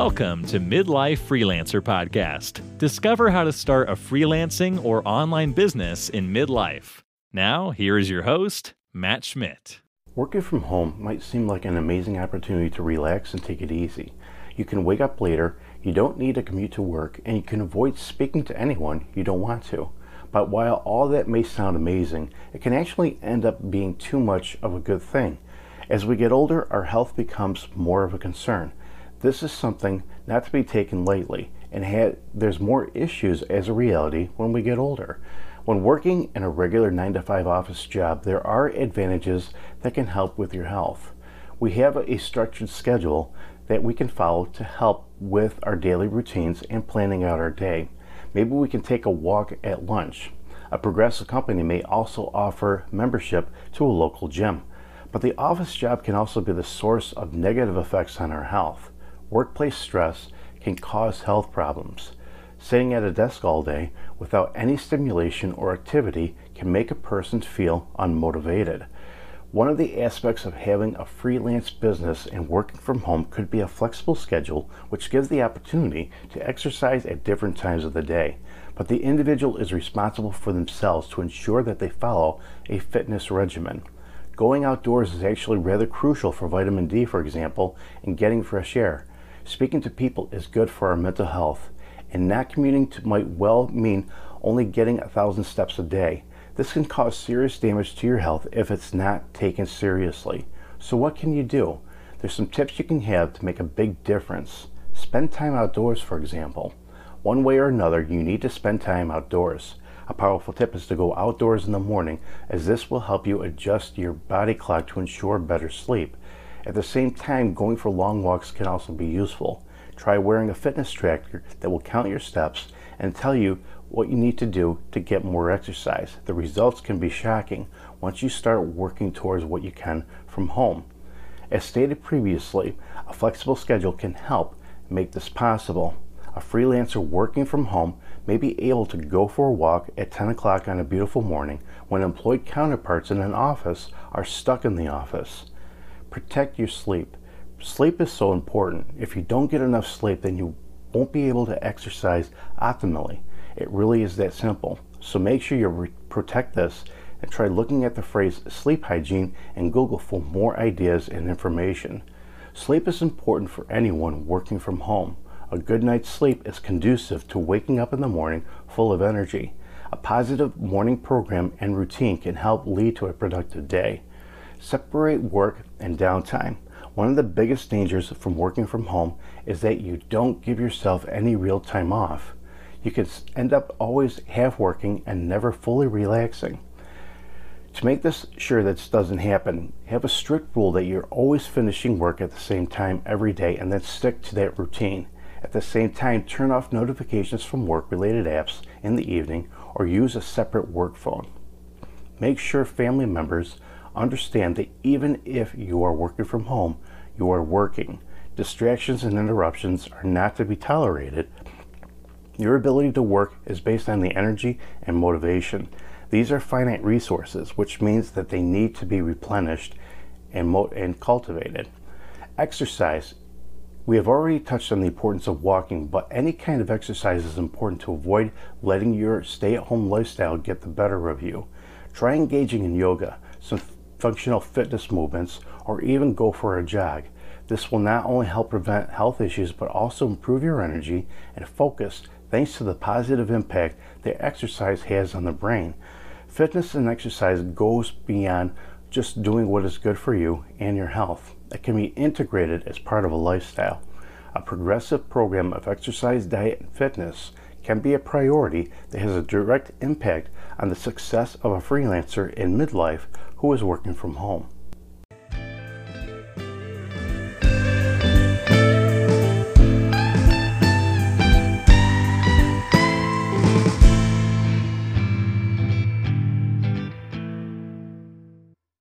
Welcome to Midlife Freelancer Podcast. Discover how to start a freelancing or online business in midlife. Now, here is your host, Matt Schmidt. Working from home might seem like an amazing opportunity to relax and take it easy. You can wake up later, you don't need to commute to work, and you can avoid speaking to anyone you don't want to. But while all that may sound amazing, it can actually end up being too much of a good thing. As we get older, our health becomes more of a concern. This is something not to be taken lightly, and there's more issues as a reality when we get older. When working in a regular 9 to 5 office job, there are advantages that can help with your health. We have a structured schedule that we can follow to help with our daily routines and planning out our day. Maybe we can take a walk at lunch. A progressive company may also offer membership to a local gym. But the office job can also be the source of negative effects on our health. Workplace stress can cause health problems. Sitting at a desk all day without any stimulation or activity can make a person feel unmotivated. One of the aspects of having a freelance business and working from home could be a flexible schedule which gives the opportunity to exercise at different times of the day. But the individual is responsible for themselves to ensure that they follow a fitness regimen. Going outdoors is actually rather crucial for vitamin D, for example, and getting fresh air. Speaking to people is good for our mental health, and not commuting to might well mean only getting a thousand steps a day. This can cause serious damage to your health if it's not taken seriously. So, what can you do? There's some tips you can have to make a big difference. Spend time outdoors, for example. One way or another, you need to spend time outdoors. A powerful tip is to go outdoors in the morning, as this will help you adjust your body clock to ensure better sleep. At the same time, going for long walks can also be useful. Try wearing a fitness tracker that will count your steps and tell you what you need to do to get more exercise. The results can be shocking once you start working towards what you can from home. As stated previously, a flexible schedule can help make this possible. A freelancer working from home may be able to go for a walk at 10 o'clock on a beautiful morning when employed counterparts in an office are stuck in the office. Protect your sleep. Sleep is so important. If you don't get enough sleep, then you won't be able to exercise optimally. It really is that simple. So make sure you protect this and try looking at the phrase sleep hygiene and Google for more ideas and information. Sleep is important for anyone working from home. A good night's sleep is conducive to waking up in the morning full of energy. A positive morning program and routine can help lead to a productive day. Separate work and downtime. One of the biggest dangers from working from home is that you don't give yourself any real time off you can end up always half working and never fully relaxing. To make this sure that this doesn't happen, have a strict rule that you're always finishing work at the same time every day and then stick to that routine. At the same time, turn off notifications from work related apps in the evening or use a separate work phone. Make sure family members understand that even if you are working from home, you are working. Distractions and interruptions are not to be tolerated your ability to work is based on the energy and motivation. These are finite resources, which means that they need to be replenished and, and cultivated. Exercise. We have already touched on the importance of walking, but any kind of exercise is important to avoid letting your stay at home lifestyle get the better of you. Try engaging in yoga, some functional fitness movements, or even go for a jog. This will not only help prevent health issues but also improve your energy and focus thanks to the positive impact that exercise has on the brain. Fitness and exercise goes beyond just doing what is good for you and your health. It can be integrated as part of a lifestyle. A progressive program of exercise, diet, and fitness can be a priority that has a direct impact on the success of a freelancer in midlife who is working from home.